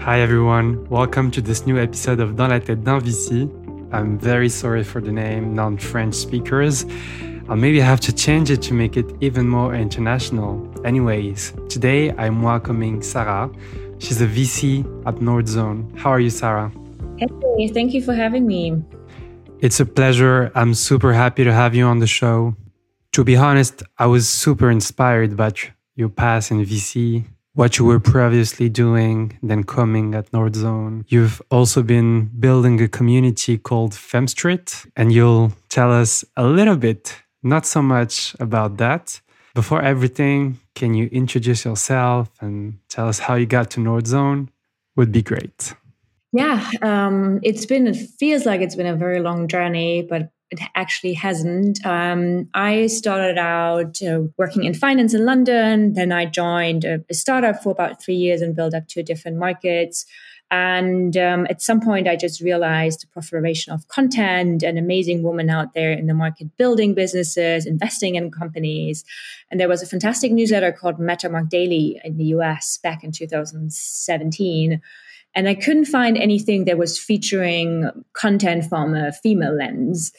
Hi everyone, welcome to this new episode of Dans la tête d'un VC. I'm very sorry for the name non-French speakers. I'll maybe have to change it to make it even more international. Anyways, today I'm welcoming Sarah. She's a VC at Northzone. How are you, Sarah? Hey, thank you for having me. It's a pleasure. I'm super happy to have you on the show. To be honest, I was super inspired by your past in VC, what you were previously doing, then coming at Northzone. You've also been building a community called FemStreet, and you'll tell us a little bit, not so much about that. Before everything, can you introduce yourself and tell us how you got to Northzone? Would be great. Yeah, um, it's been, it feels like it's been a very long journey, but it actually hasn't. Um, I started out uh, working in finance in London. Then I joined a, a, startup for about three years and built up two different markets. And um, at some point, I just realized the proliferation of content, an amazing woman out there in the market building businesses, investing in companies. And there was a fantastic newsletter called Mattermark Daily in the US back in 2017 and I couldn't find anything that was featuring content from a female lens.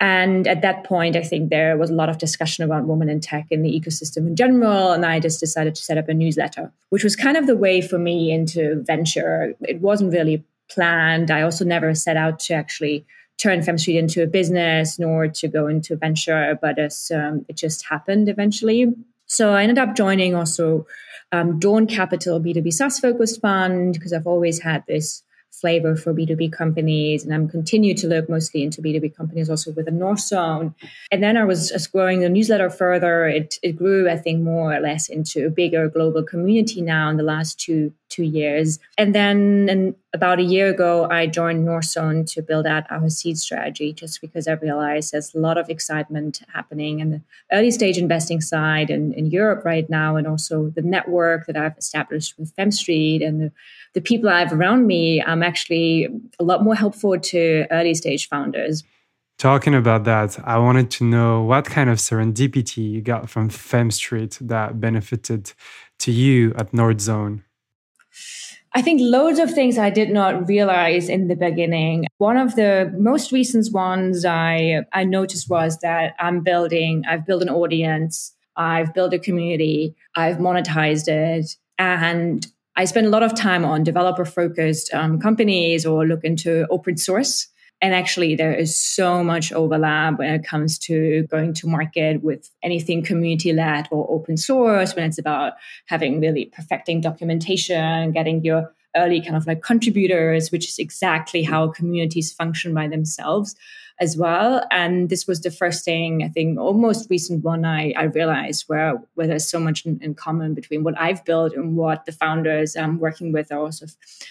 And at that point, I think there was a lot of discussion about women in tech in the ecosystem in general. And I just decided to set up a newsletter, which was kind of the way for me into venture. It wasn't really planned. I also never set out to actually turn FemStreet into a business nor to go into venture, but as, um, it just happened eventually. So I ended up joining also um, Dawn Capital B2B SaaS focused fund because I've always had this flavor for B2B companies. And I'm continue to look mostly into B2B companies also with the Zone. And then I was just growing the newsletter further. It, it grew, I think, more or less into a bigger global community now in the last two two years. And then in, about a year ago, I joined Northzone to build out our seed strategy just because I realized there's a lot of excitement happening in the early stage investing side in, in Europe right now, and also the network that I've established with FemStreet and the the people I have around me, I'm actually a lot more helpful to early stage founders. Talking about that, I wanted to know what kind of serendipity you got from FemStreet that benefited to you at Northzone. I think loads of things I did not realize in the beginning. One of the most recent ones I, I noticed was that I'm building, I've built an audience, I've built a community, I've monetized it, and I spend a lot of time on developer focused um, companies or look into open source. And actually, there is so much overlap when it comes to going to market with anything community led or open source, when it's about having really perfecting documentation, getting your early kind of like contributors, which is exactly how communities function by themselves as well. And this was the first thing, I think, almost recent one I, I realized where, where there's so much in, in, common between what I've built and what the founders I'm working with are also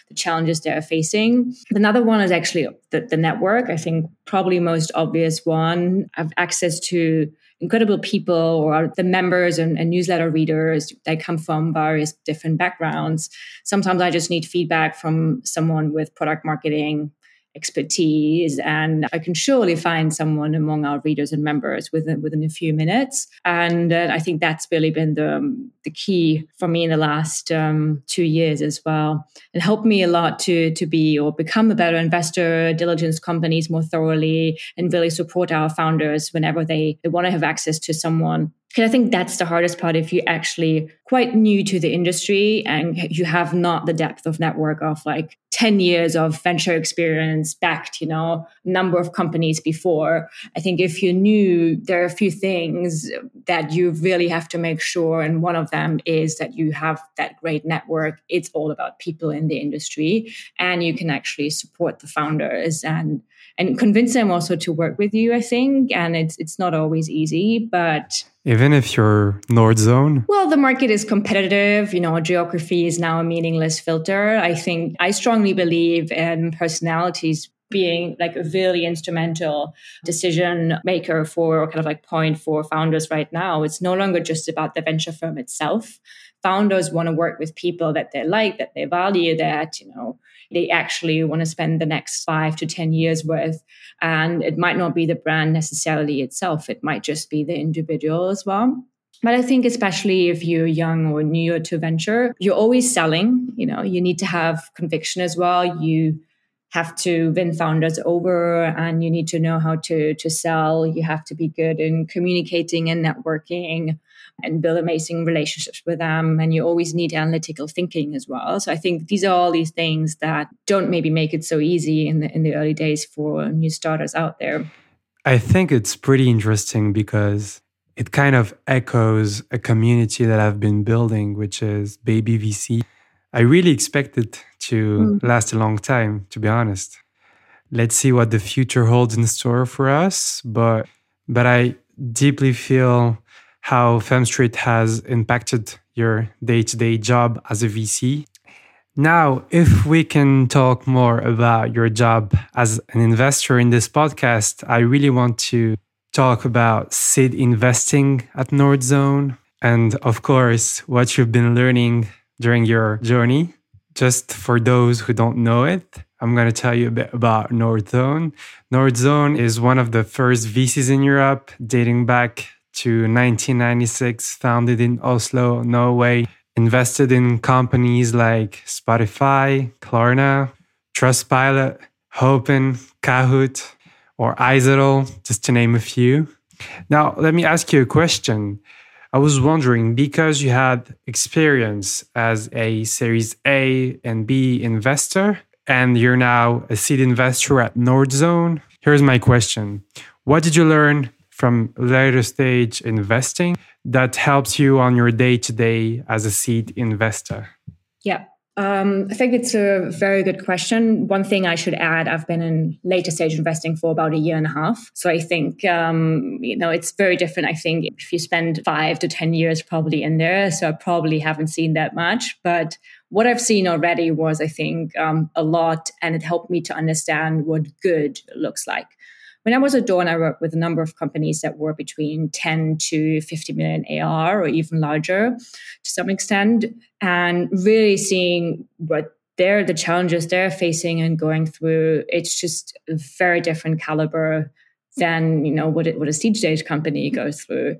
the challenges they're facing. Another one is actually the, the network. I think probably most obvious one. I have access to incredible people or the members and, and, newsletter readers they come from various different backgrounds sometimes i just need feedback from someone with product marketing expertise and i can surely find someone among our readers and members within within a few minutes. And uh, i think that's really been the, um, the key for me in the last um, two years as well. It helped me a lot to to be or become a better investor diligence companies more thoroughly and really support our founders whenever they, they want to have access to someone and I think that's the hardest part if you're actually quite new to the industry and you have not the depth of network of like 10 years of venture experience backed, you know, number of companies before. I think if you're new, there are a few things that you really have to make sure. And one of them is that you have that great network. It's all about people in the industry and you can actually support the founders and and convince them also to work with you, I think. And it's it's not always easy, but even if you're Northzone? Well, the market is competitive. You know, geography is now a meaningless filter. I think I strongly believe in personalities being like a really instrumental decision maker for kind of like point for founders right now. It's no longer just about the venture firm itself. Founders want to work with people that they like, that they value, that, you know, they actually want to spend the next five to 10 years with. And it might not be the brand necessarily itself, it might just be the individual as well. But I think especially if you're young or newer to venture, you're always selling. You know, you need to have conviction as well. You have to win founders over and you need to know how to to sell. You have to be good in communicating and networking and build amazing relationships with them. And you always need analytical thinking as well. So I think these are all these things that don't maybe make it so easy in the in the early days for new starters out there. I think it's pretty interesting because it kind of echoes a community that I've been building, which is Baby VC. I really expect it to mm. last a long time, to be honest. Let's see what the future holds in store for us. But but I deeply feel how FemStreet has impacted your day-to-day job as a VC. Now, if we can talk more about your job as an investor in this podcast, I really want to talk about seed investing at Northzone and, of course, what you've been learning during your journey. Just for those who don't know it, I'm going to tell you a bit about Northzone. Northzone is one of the first VCs in Europe, dating back to 1996, founded in Oslo, Norway, invested in companies like Spotify, Klarna, Trustpilot, Hopin, Kahoot, or iZettle, just to name a few. Now, let me ask you a question. I was wondering because you had experience as a Series A and B investor, and you're now a seed investor at Northzone. Here's my question What did you learn from later stage investing that helps you on your day to day as a seed investor? Yeah. Um, I think it's a very good question. One thing I should add, I've been in later stage investing for about a year and a half. So I think, um, you know, it's very different. I think if you spend five to 10 years probably in there, so I probably haven't seen that much. But what I've seen already was, I think, um, a lot, and it helped me to understand what good looks like. When I was at Dawn, I worked with a number of companies that were between 10 to 50 million AR or even larger to some extent, and really seeing what they're the challenges they're facing and going through. It's just a very different caliber than you know what it, what a seed stage company goes through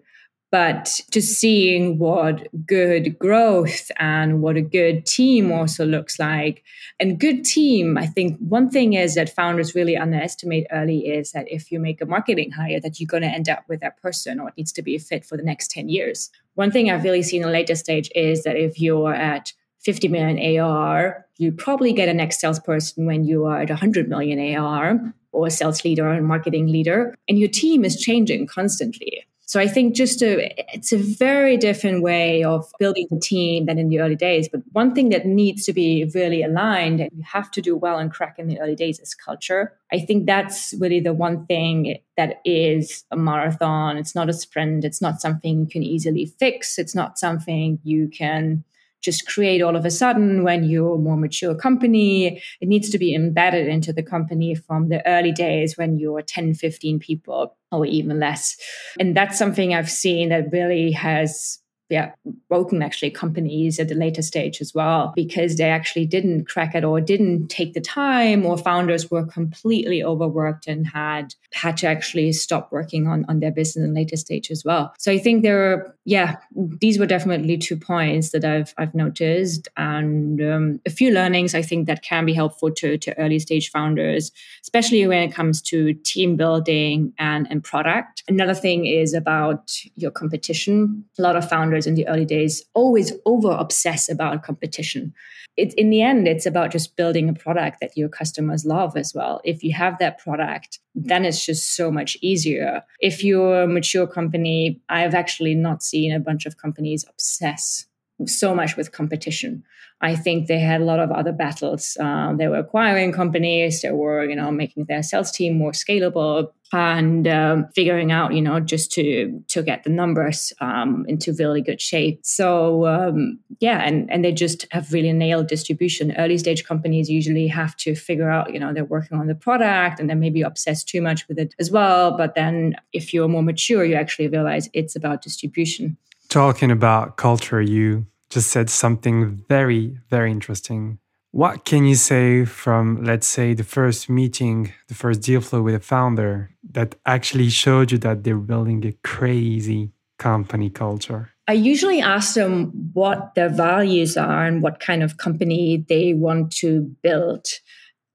but just seeing what good growth and what a good team also looks like and good team i think one thing is that founders really underestimate early is that if you make a marketing hire that you're going to end up with that person or it needs to be a fit for the next 10 years one thing i've really seen in the later stage is that if you're at 50 million AR, you probably get a next salesperson when you are at 100 million AR or a sales leader or a marketing leader. And your team is changing constantly. So I think just a, it's a very different way of building the team than in the early days. But one thing that needs to be really aligned and you have to do well and crack in the early days is culture. I think that's really the one thing that is a marathon. It's not a sprint. It's not something you can easily fix. It's not something you can just create all of a sudden when you're a more mature company. It needs to be embedded into the company from the early days when you're 10, 15 people or even less. And that's something I've seen that really has yeah, broken actually companies at the later stage as well because they actually didn't crack it or didn't take the time or founders were completely overworked and had had to actually stop working on, on their business in later stage as well. So I think there are, yeah, these were definitely two points that I've I've noticed and um, a few learnings I think that can be helpful to, to early stage founders, especially when it comes to team building and, and product. Another thing is about your competition. A lot of founders in the early days always over obsess about competition. It, in the end, it's about just building a product that your customers love as well. If you have that product, then it's just so much easier. If you're a mature company, I've actually not seen a bunch of companies obsess so much with competition. I think they had a lot of other battles. Um, they were acquiring companies. They were, you know, making their sales team more scalable and um, figuring out, you know, just to to get the numbers um, into really good shape. So um, yeah, and and they just have really nailed distribution. Early stage companies usually have to figure out, you know, they're working on the product and then maybe obsess too much with it as well. But then if you're more mature, you actually realize it's about distribution. Talking about culture, you just said something very, very interesting. What can you say from, let's say, the first meeting, the first deal flow with a founder that actually showed you that they're building a crazy, company culture? I usually ask them what their values are and what kind of company they want to build.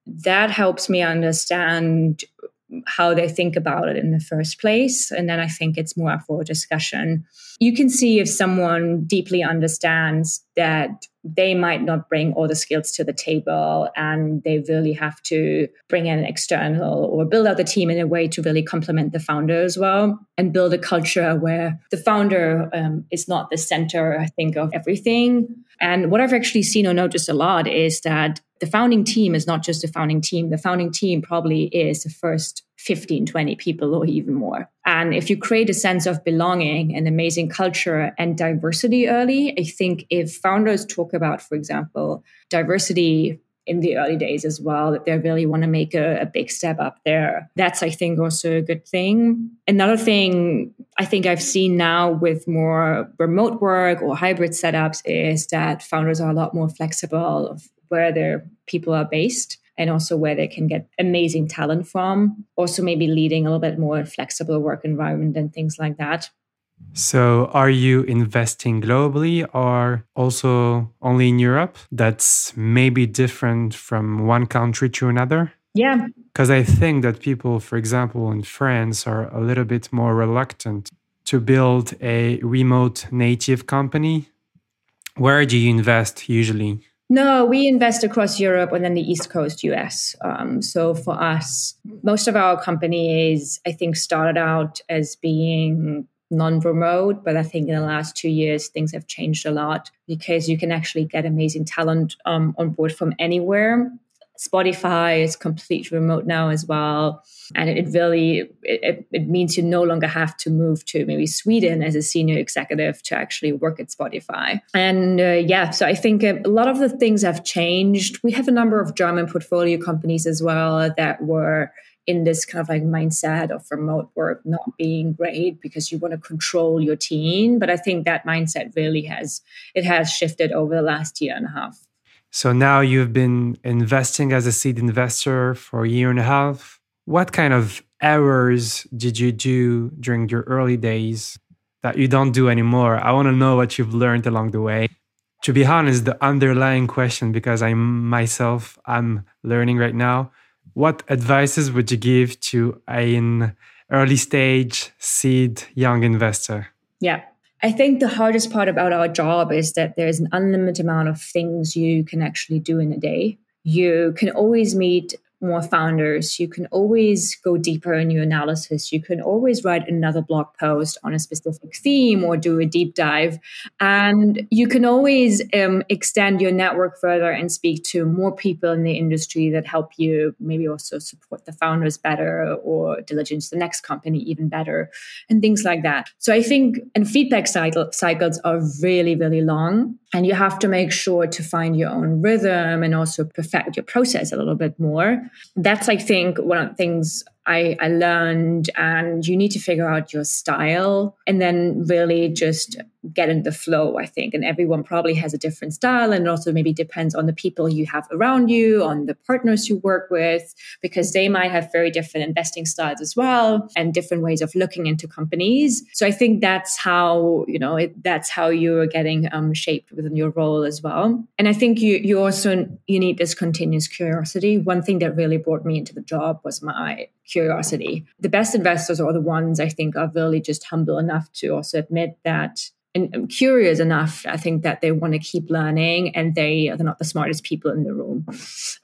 That helps me understand how they think about it in the first place. And then I think it's more for discussion. You can see if someone deeply understands that they might not bring all the skills to the table and they really have to bring in an external or build out the team in a way to really complement the founder as well and build a culture where the founder um, is not the center, I think, of everything. And what I've actually seen or noticed a lot is that the founding team is not just a founding team. The founding team probably is the first 15, 20 people or even more. And if you create a sense of belonging and amazing culture and diversity early, I think if founders talk about, for example, diversity in the early days as well, that they really want to make a, a, big step up there. That's, I think, also a good thing. Another thing I think I've seen now with more remote work or hybrid setups is that founders are a lot more flexible of where their people are based and also where they can get amazing talent from. Also, maybe leading a little bit more flexible work environment and things like that. So, are you investing globally or also only in Europe? That's maybe different from one country to another? Yeah. Because I think that people, for example, in France, are a little bit more reluctant to build a remote native company. Where do you invest usually? No, we invest across Europe and then the East Coast US. Um, so for us, most of our companies, I think, started out as being non remote, but I think in the last two years, things have changed a lot because you can actually get amazing talent um, on board from anywhere. Spotify is completely remote now as well. And it really it, it means you no longer have to move to maybe Sweden as a senior executive to actually work at Spotify. And uh, yeah, so I think a lot of the things have changed. We have a number of German portfolio companies as well that were in this kind of like mindset of remote work not being great because you want to control your team but i think that mindset really has it has shifted over the last year and a half so now you've been investing as a seed investor for a year and a half. What kind of errors did you do during your early days that you don't do anymore? I want to know what you've learned along the way. To be honest, the underlying question, because I myself I'm learning right now, what advices would you give to an early stage seed young investor? Yeah. I think the hardest part about our job is that there's an unlimited amount of things you can actually do in a day. You can always meet more founders. You can always go deeper in your analysis. You can always write another blog post on a specific theme or do a deep dive. And you can always um, extend your network further and speak to more people in the industry that help you maybe also support the founders better or diligence the next company even better and things like that. So I think, and feedback cycle, cycles are really, really long. And you have to make sure to find your own rhythm and also perfect your process a little bit more that's I think one of the things I, I learned and you need to figure out your style and then really just get in the flow i think. And everyone probably has a different style and also maybe depends on the people you have around you on the partners you work with because they might have very different investing styles as well and different ways of looking into companies. So i think that's how you know it, that's how you're getting um, shaped within your role as well. And i think you you also you need this continuous curiosity. One thing that really brought me into the job was my curiosity. The best investors are the ones I think are really just humble enough to also admit that and curious enough, I think that they want to keep learning, and they are not the smartest people in the room.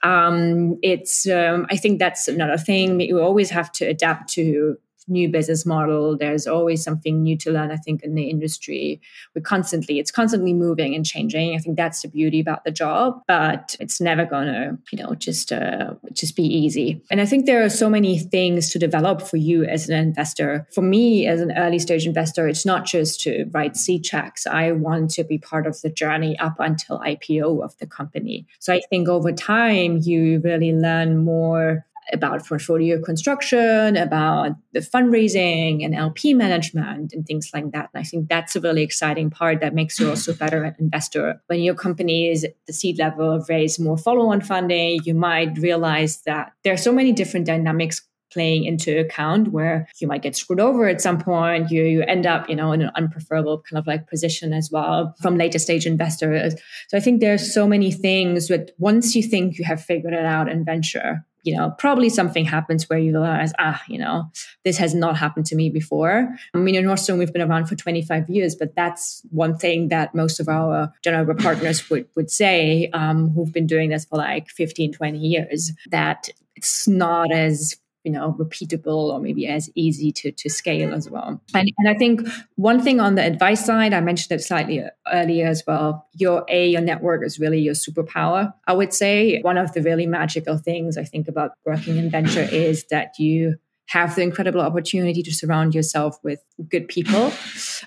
Um, it's, um, I think that's another thing. You always have to adapt to new business model. There's always something new to learn, I think, in the industry. We're constantly, it's constantly moving and changing. I think that's the beauty about the job, but it's never gonna, you know, just uh, just be easy. And I think there are so many things to develop for you as an investor. For me, as an early stage investor, it's not just to write C checks. I want to be part of the journey up until IPO of the company. So I think over time, you really learn more about portfolio construction, about the fundraising and LP management and things like that. And I think that's a really exciting part that makes you also better an investor. When your company is at the seed level, of raise more follow-on funding, you might realize that there are so many different dynamics playing into account where you might get screwed over at some point you, you end up you know in an unpreferable kind of like position as well from later stage investors so i think there's so many things that once you think you have figured it out in venture you know, probably something happens where you realize, ah, you know, this has not happened to me before. I mean, in Northzone, we've been around for 25 years, but that's one thing that most of our general partners would, would say, um, who've been doing this for like 15, 20 years, that it's not as you know repeatable or maybe as easy to to scale as well. And, and i think one thing on the advice side i mentioned it slightly earlier as well your a your network is really your superpower. I would say one of the really magical things i think about working in venture is that you have the incredible opportunity to surround yourself with good people,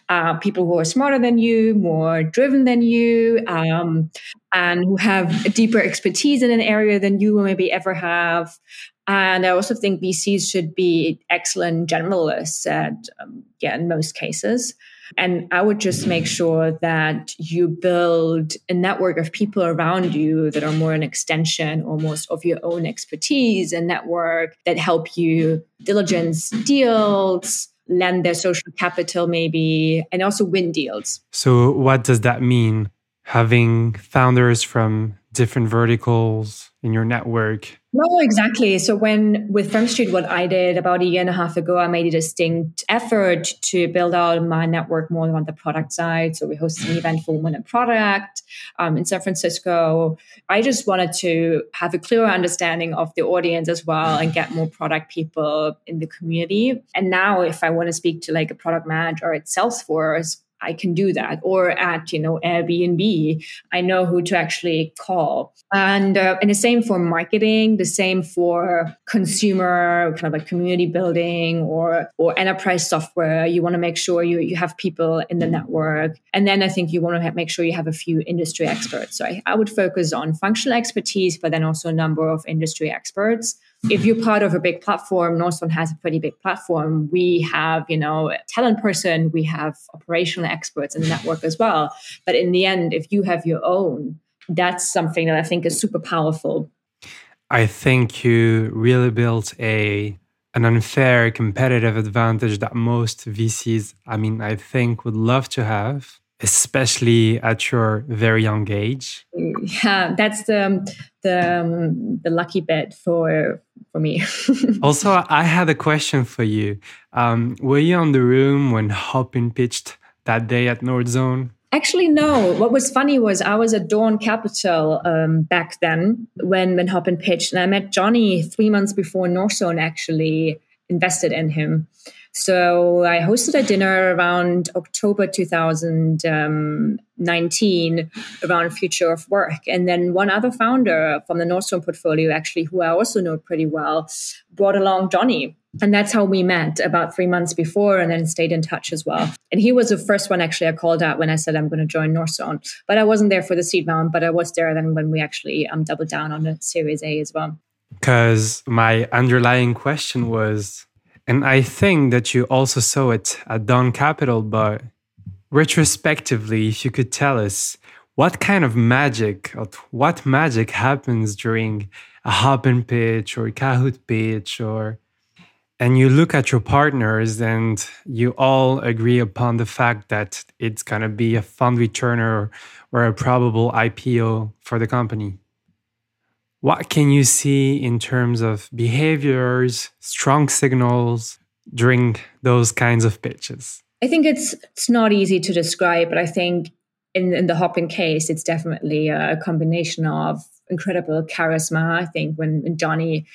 uh, people who are smarter than you, more driven than you, um, and who have a deeper expertise in an area than you will maybe ever have. And I also think VCs should be excellent generalists at, um, yeah, in most cases. And I would just make sure that you build a network of people around you that are more an extension almost of your own expertise and network that help you diligence deals, lend their social capital maybe, and also win deals. So, what does that mean? Having founders from different verticals in your network no, exactly. So when with FemStreet, what I did about a year and a half ago, I made a distinct effort to build out my network more on the product side. So we hosted an event for women in product um, in San Francisco. I just wanted to have a clearer understanding of the audience as well and get more product people in the community. And now, if I want to speak to like a product manager at Salesforce, I can do that. Or at, you know, Airbnb, I know who to actually call. And, uh, and the same for marketing, the same for consumer kind of like community building or, or enterprise software. You want to make sure you, you have people in the network. And then I think you want to make sure you have a few industry experts. So I, I would focus on functional expertise, but then also a number of industry experts if you're part of a big platform, Northzone has a pretty big platform. We have, you know, a talent person, we have operational experts in the network as well. But in the end, if you have your own, that's something that I think is super powerful. I think you really built a an unfair competitive advantage that most VCs, I mean, I think would love to have especially at your very young age? Yeah, that's the the, the lucky bit for for me. also, I had a question for you. Um, were you on the room when Hopin pitched that day at Northzone? Actually, no. What was funny was I was at Dawn Capital um, back then when when Hopin pitched, and I met Johnny three months before Northzone actually invested in him. So I hosted a dinner around October 2019 around future of work. And then one other founder from the Northzone portfolio, actually, who I also know pretty well, brought along Johnny. And that's how we met about three months before and then stayed in touch as well. And he was the first one actually I called out when I said I'm going to join Northzone. But I wasn't there for the seed round, but I was there then when we actually um, doubled down on the Series A as well. Because my underlying question was and I think that you also saw it at Dawn Capital, but retrospectively, if you could tell us what kind of magic, or what magic happens during a Hopin pitch or a Kahoot pitch, or and you look at your partners and you all agree upon the fact that it's going to be a fund returner or a probable IPO for the company what can you see in terms of behaviors, strong signals during those kinds of pitches? I think it's it's not easy to describe, but I think in, in the Hopin case, it's definitely a combination of incredible charisma. I think when, when Johnny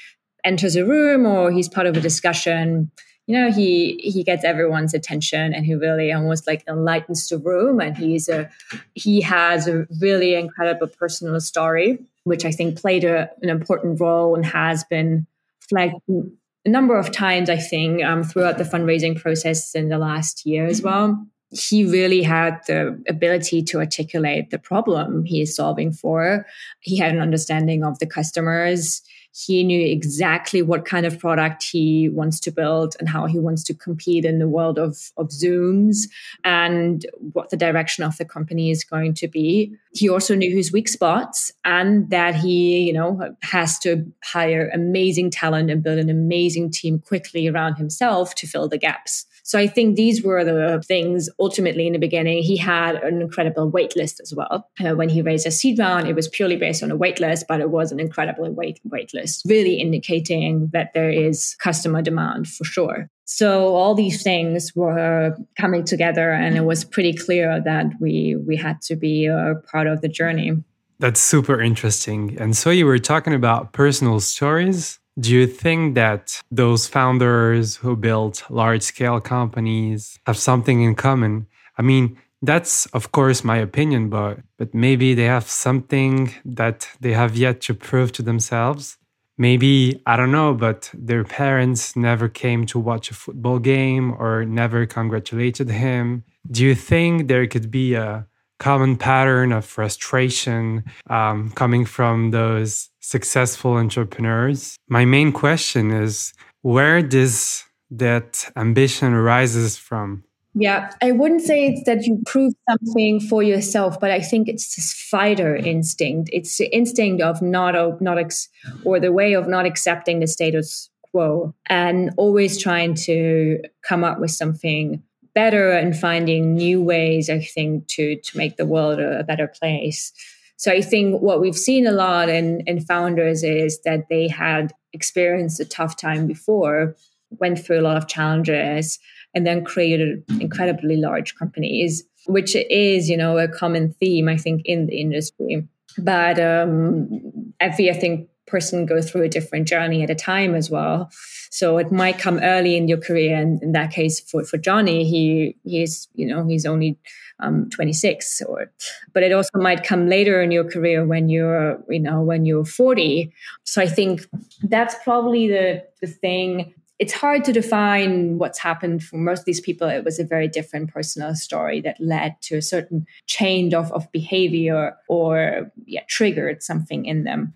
enters a room or he's part of a discussion, you know, he he gets everyone's attention and he really almost like enlightens the room. And he's a he has a really incredible personal story which I think played a, an important role and has been flagged a number of times, I think, um, throughout the fundraising process in the last year as well. he really had the ability to articulate the problem he is solving for. He had an understanding of the customers. He knew exactly what kind of product he wants to build and how he wants to compete in the world of, of Zooms and what the direction of the company is going to be. He also knew his weak spots and that he, you know, has to hire amazing talent and build an amazing team quickly around himself to fill the gaps. So I think these were the things ultimately in the beginning. He had an incredible wait list as well. Uh, when he raised a seed round, it was purely based on a wait list, but it was an incredible wait, wait list, really indicating that there is customer demand for sure. So all these things were coming together, and it was pretty clear that we we had to be a part of the journey. That's super interesting. And so you were talking about personal stories. Do you think that those founders who built large scale companies have something in common? I mean, that's of course my opinion, but but maybe they have something that they have yet to prove to themselves. Maybe, I don't know, but their parents never came to watch a football game or never congratulated him. Do you think there could be a common pattern of frustration um, coming from those successful entrepreneurs. My main question is where does that ambition arises from? Yeah, I wouldn't say it's that you prove something for yourself, but I think it's this fighter instinct. It's the instinct of not not ex- or the way of not accepting the status quo and always trying to come up with something better and finding new ways, I think, to, to make the world a, better place. So I think what we've seen a lot in, in founders is that they had experienced a tough time before, went through a lot of challenges, and then created incredibly large companies, which is, you know, a common theme, I think, in the industry. But um, every, I think, person go through a different journey at a time as well. So it might come early in your career. And in that case, for, for Johnny, he he's, you know, he's only um, 26 or, but it also might come later in your career when you're, you know, when you're 40. So I think that's probably the, the thing it's hard to define what's happened for most of these people. It was a very different personal story that led to a certain change of, of behavior or yeah, triggered something in them.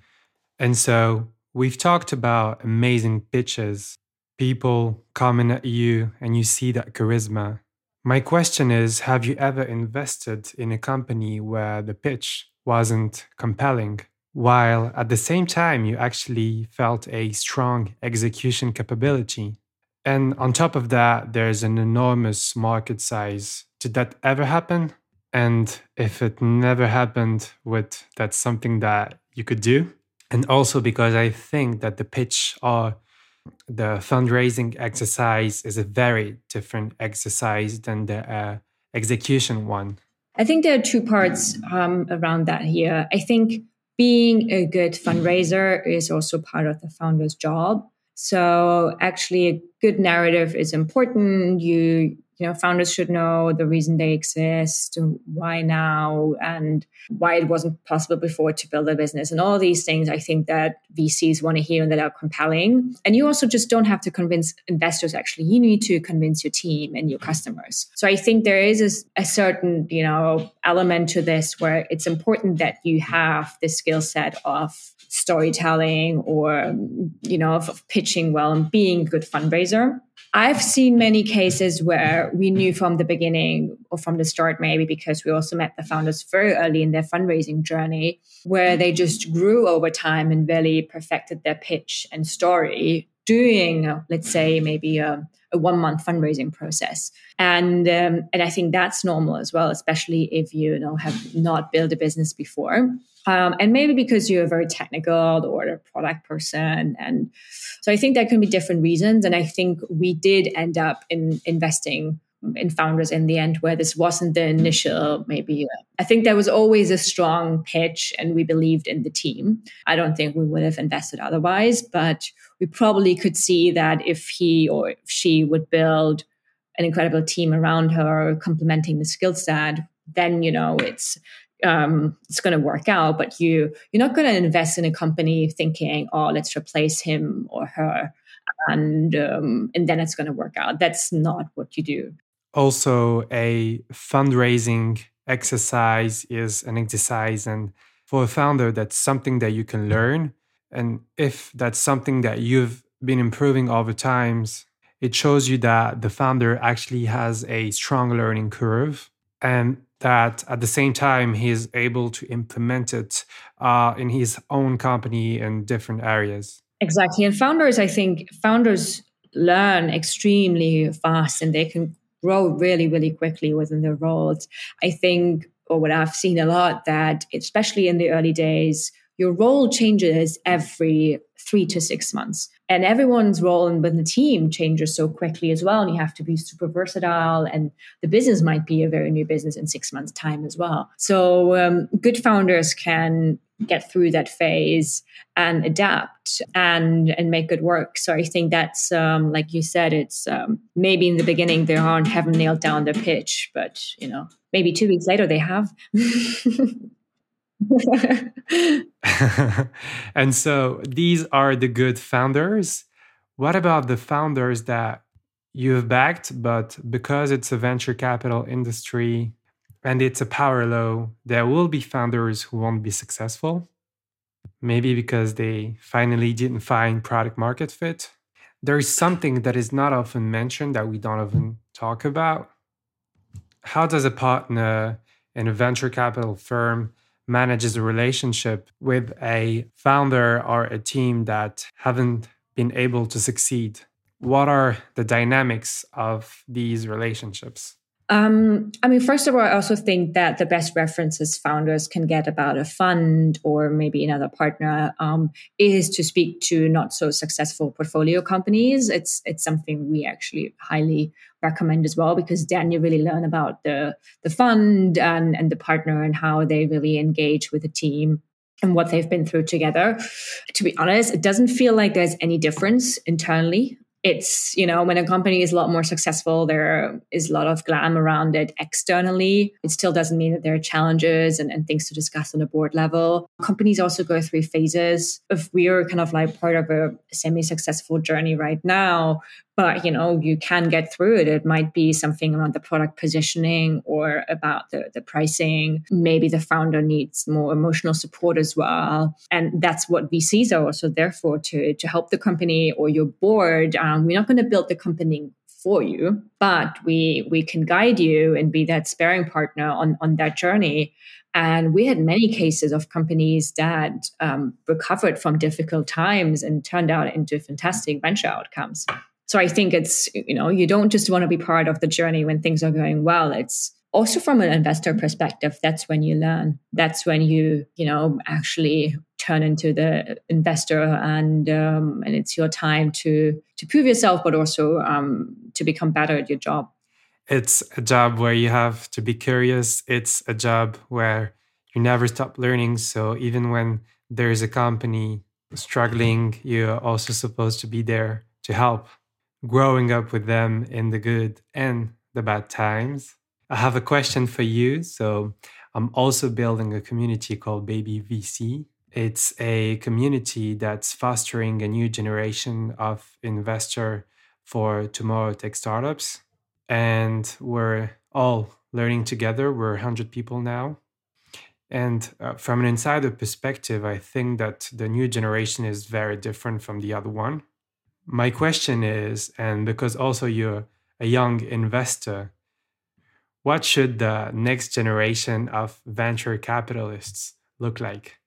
And so we've talked about amazing pitches, people coming at you and you see that charisma. My question is Have you ever invested in a company where the pitch wasn't compelling, while at the same time you actually felt a strong execution capability? And on top of that, there's an enormous market size. Did that ever happen? And if it never happened, would that something that you could do? And also because I think that the pitch or the fundraising exercise is a very different exercise than the uh, execution one. I think there are two parts um, around that here. I think being a good fundraiser is also part of the founder's job. So actually, a good narrative is important. You you know founders should know the reason they exist why now and why it wasn't possible before to build a business and all these things i think that vcs want to hear and that are compelling. And you also just don't have to convince investors actually. You need to convince your team and your customers. So i think there is a, a certain you know element to this where it's important that you have the skill set of storytelling or you know of, of pitching well and being a good fundraiser I've seen many cases where we knew from the beginning or from the start, maybe because we also met the founders very early in their fundraising journey, where they just grew over time and really perfected their pitch and story doing, let's say, maybe a, a one month fundraising process. And, um, and I think that's normal as well, especially if you, you know, have not built a business before. Um, and maybe because you're a very technical or a product person. And so I think there can be different reasons. And I think we did end up in investing in founders in the end where this wasn't the initial maybe uh, i think there was always a strong pitch and we believed in the team i don't think we would have invested otherwise but we probably could see that if he or if she would build an incredible team around her complementing the skill set then you know it's um, it's going to work out but you you're not going to invest in a company thinking oh let's replace him or her and um, and then it's going to work out that's not what you do Also, a fundraising exercise is an exercise. And for a founder, that's something that you can learn. And if that's something that you've been improving over times, it shows you that the founder actually has a strong learning curve and that at the same time he is able to implement it uh, in his own company in different areas. Exactly. And founders, I think, founders learn extremely fast and they can grow really, really quickly within their roles. I think, or what I've seen a lot, that especially in the early days, your role changes every three to six months. And everyone's role within the team changes so quickly as well. And you have to be super versatile. And the business might be a very new business in six months' time as well. So um, good founders can get through that phase and adapt and and make it work so i think that's um, like you said it's um, maybe in the beginning they aren't haven't nailed down the pitch but you know maybe two weeks later they have and so these are the good founders what about the founders that you've backed but because it's a venture capital industry and it's a power law, there will be founders who won't be successful. Maybe because they finally didn't find product market fit. There is something that is not often mentioned that we don't often talk about. How does a partner in a venture capital firm manages a relationship with a founder or a team that haven't been able to succeed? What are the dynamics of these relationships? Um, I mean, first of all, I also think that the best references founders can get about a fund or maybe another partner um, is to speak to not so successful portfolio companies. It's it's something we actually highly recommend as well because then you really learn about the the fund and and the partner and how they really engage with the team and what they've been through together. To be honest, it doesn't feel like there's any difference internally it's you know when a company is a lot more successful there is a lot of glam around it externally. It still doesn't mean that there are challenges and, and things to discuss on a board level. Companies also go through phases. If we are kind of like part of a semi-successful journey right now but you know you can get through it. It might be something around the product positioning or about the, the pricing. Maybe the founder needs more emotional support as well. And that's what vcs are also there for to, to help the company or your board. Um, we're not going to build the company for you but we we can guide you and be that sparing partner on on that journey. And we had many cases of companies that um, recovered from difficult times and turned out into fantastic venture outcomes so I think it's, you know, you don't just want to be part of the journey when things are going well. It's also from an investor perspective, that's when you learn. That's when you, you know, actually turn into the investor and um, and it's your time to to prove yourself, but also um, to become better at your job. It's a job where you have to be curious. It's a job where you never stop learning. So even when there is a company struggling, you're also supposed to be there to help growing up with them in the good and the bad times. I have a question for you. So, I'm also building a community called Baby VC. It's a community that's fostering a new generation of investor for tomorrow tech startups. And we're all learning together. We're 100 people now. And uh, from an insider perspective, I think that the new generation is very different from the other one. My question is, and because also you're a young investor, what should the next generation of venture capitalists look like?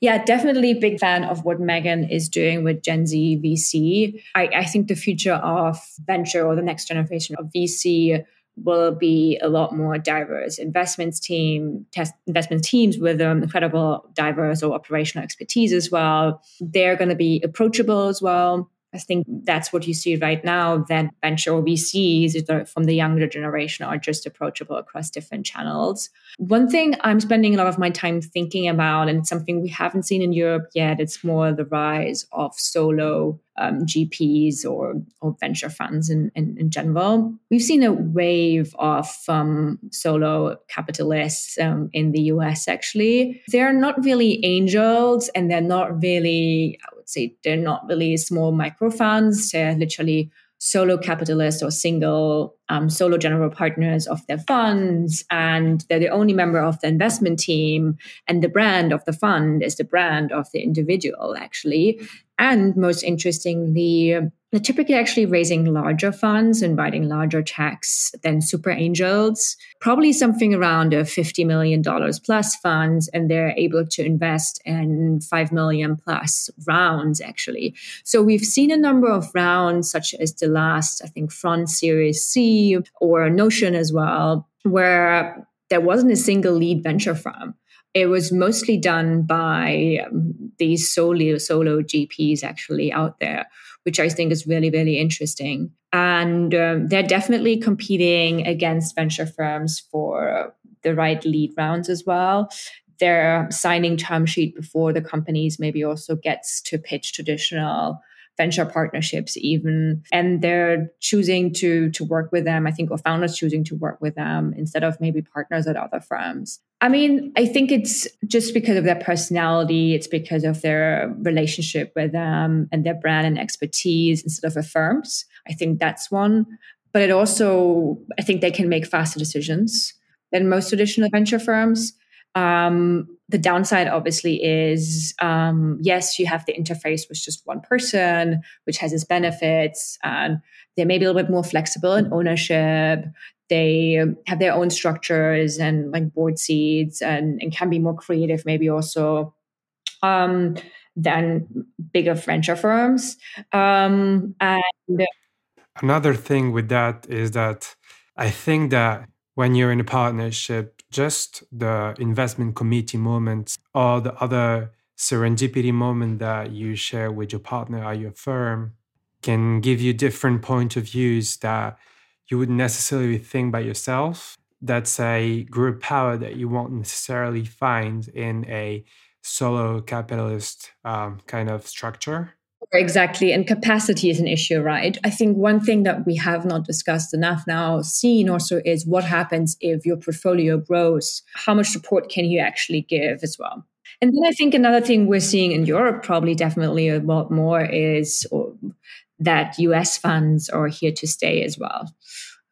Yeah, definitely big fan of what Megan is doing with Gen Z VC. I, I think the future of venture or the next generation of VC will be a lot more diverse investments team test investment teams with um, incredible diverse or operational expertise as well they're going to be approachable as well I think that's what you see right now that venture VCs from the younger generation are just approachable across different channels. One thing I'm spending a lot of my time thinking about, and something we haven't seen in Europe yet, it's more the rise of solo um, GPs or, or venture funds in, in, in, general. We've seen a wave of um, solo capitalists um, in the US, actually. They're not really angels and they're not really, say, they're not really small micro funds. They're literally solo capitalists or single um, solo general partners of their funds. And they're the only member of the investment team. And the brand of the fund is the brand of the individual actually. And most interestingly, they're typically actually raising larger funds and writing larger checks than super angels, probably something around a $50 million plus funds. And they're able to invest in 5 million plus rounds, actually. So we've seen a number of rounds, such as the last, I think, Front Series C or Notion as well, where there wasn't a single lead venture firm it was mostly done by um, these solo solo GPs actually out there, which I think is really really interesting. And um, they're definitely competing against venture firms for the right lead rounds as well. They're signing term sheet before the companies maybe also gets to pitch traditional venture partnerships even and they're choosing to to work with them. I think or founders choosing to work with them instead of maybe partners at other firms. I mean i think it's just because of their personality it's because of their relationship with them and their brand and expertise instead of a firms. I think that's one but it also i think they can make faster decisions than most traditional venture firms um, the downside, obviously, is um, yes, you have the interface with just one person, which has its benefits. And they may be a little bit more flexible in ownership. They have their own structures and like board seats and, and can be more creative, maybe also um, than bigger venture firms. Um, and another thing with that is that I think that when you're in a partnership, just the investment committee moments or the other serendipity moment that you share with your partner at your firm can give you different point of views that you wouldn't necessarily think by yourself. That's a group power that you won't necessarily find in a solo capitalist um, kind of structure. Exactly. And capacity is an issue, right? I think one thing that we have not discussed enough now, seen also, is what happens if your portfolio grows? How much support can you actually give as well? And then I think another thing we're seeing in Europe, probably definitely a lot more, is that US funds are here to stay as well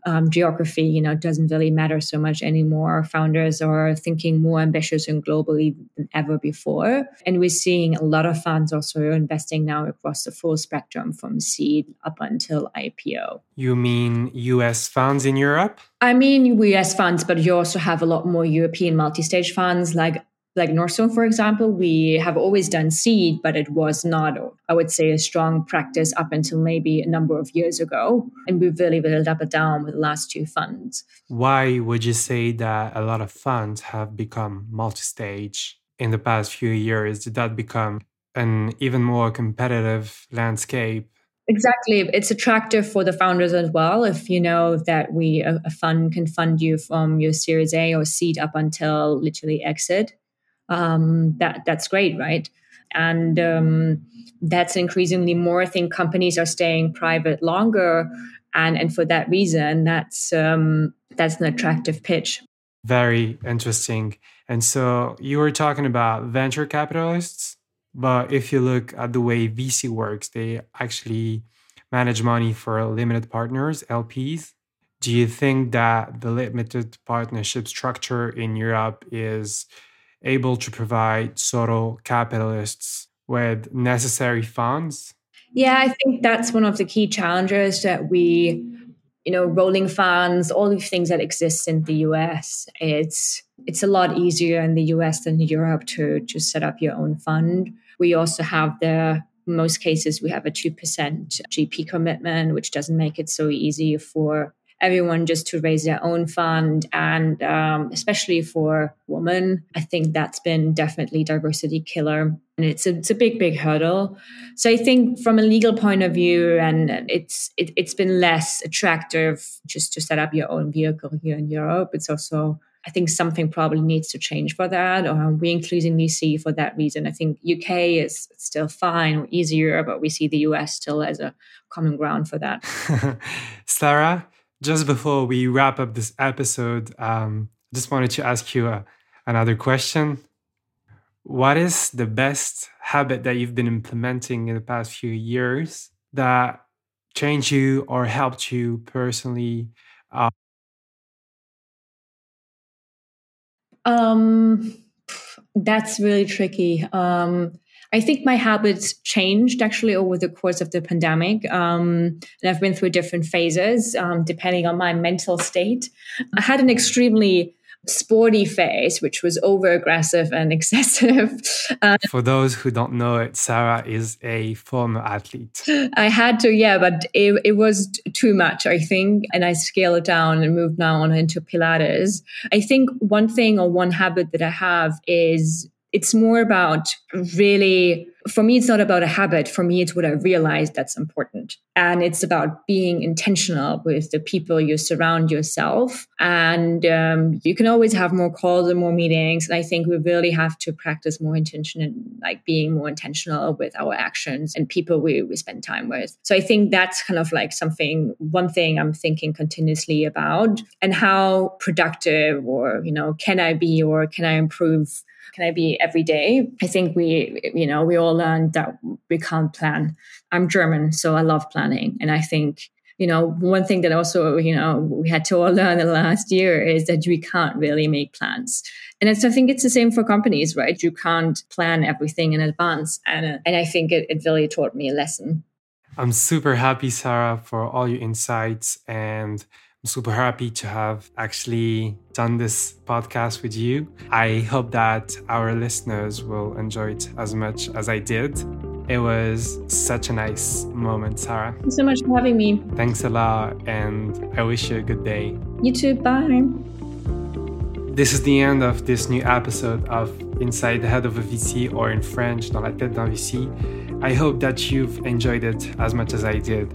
um, geography, you know, doesn't really matter so much anymore. Founders are thinking more ambitious and globally than ever before. And we're seeing a lot of funds also investing now across the full spectrum from seed up until IPO. You mean US funds in Europe? I mean US funds, but you also have a lot more European multi-stage funds like like Northzone, for example, we have always done seed, but it was not, I would say, a strong practice up until maybe a number of years ago. And we've really built up and down with the last two funds. Why would you say that a lot of funds have become multi stage in the past few years? Did that become an even more competitive landscape? Exactly. It's attractive for the founders as well. If you know that we, a, a fund can fund you from your series A or seed up until literally exit um, that that's great, right? And um, that's increasingly more. I think companies are staying private longer, and and for that reason, that's um, that's an attractive pitch. Very interesting. And so you were talking about venture capitalists, but if you look at the way VC works, they actually manage money for limited partners, LPs. Do you think that the limited partnership structure in Europe is able to provide solo capitalists with necessary funds? Yeah, I think that's one of the key challenges that we, you know, rolling funds, all these things that exist in the US. It's it's a lot easier in the US than Europe to just set up your own fund. We also have the most cases we have a 2% GP commitment, which doesn't make it so easy for everyone just to raise their own fund. And um, especially for women, I think that's been definitely diversity killer. And it's a, it's a big, big hurdle. So I think from a legal point of view, and it's it, it's been less attractive just to set up your own vehicle here in Europe. It's also I think something probably needs to change for that, or we increasingly see for that reason. I think UK is still fine, easier, but we see the US still as a common ground for that. Sarah, just before we wrap up this episode, um, just wanted to ask you uh, another question. What is the best habit that you've been implementing in the past few years that changed you or helped you personally? Uh, um, that's really tricky. Um, I think my habits changed actually over the course of the pandemic. Um, and I've been through different phases um, depending on my mental state. I had an extremely sporty phase, which was over aggressive and excessive. Uh, For those who don't know it, Sarah is a former athlete. I had to, yeah, but it, it was too much, I think. And I scaled it down and moved now on into Pilates. I think one thing or one habit that I have is it's more about really for me it's not about a habit. For me it's what i realized that's important. And it's about being intentional with the people you surround yourself. And um, you can always have more calls and more meetings. And i think we really have to practice more intention and like being more intentional with our actions and people we, we spend time with. So i think that's kind of like something one thing i'm thinking continuously about and how productive or you know can i be or can i improve can I be every day? I think we, you know, we all learned that we can't plan. I'm German, so I love planning. And I think, you know, one thing that also, you know, we had to all learn the last year is that we can't really make plans. And I think it's the same for companies, right? You can't plan everything in advance. And, uh, and I think it, it really taught me a lesson. I'm super happy, Sarah, for all your insights and I'm super happy to have actually done this podcast with you. I hope that our listeners will enjoy it as much as I did. It was such a nice moment, Sarah. Thanks so much for having me. Thanks a lot, and I wish you a good day. You too. Bye. This is the end of this new episode of Inside the Head of a VC, or in French, Dans la tête d'un VC. I hope that you've enjoyed it as much as I did.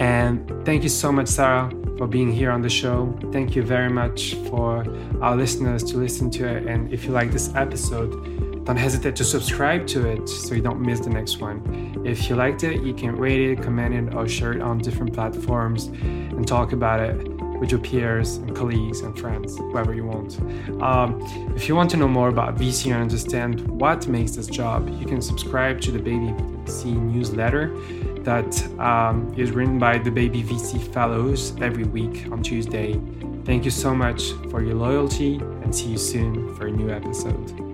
And thank you so much, Sarah, for being here on the show. Thank you very much for our listeners to listen to it. And if you like this episode, don't hesitate to subscribe to it so you don't miss the next one. If you liked it, you can rate it, comment it, or share it on different platforms and talk about it with your peers and colleagues and friends, whoever you want. Um, if you want to know more about VC and understand what makes this job, you can subscribe to the Baby VC newsletter that um, is written by the Baby VC Fellows every week on Tuesday. Thank you so much for your loyalty and see you soon for a new episode.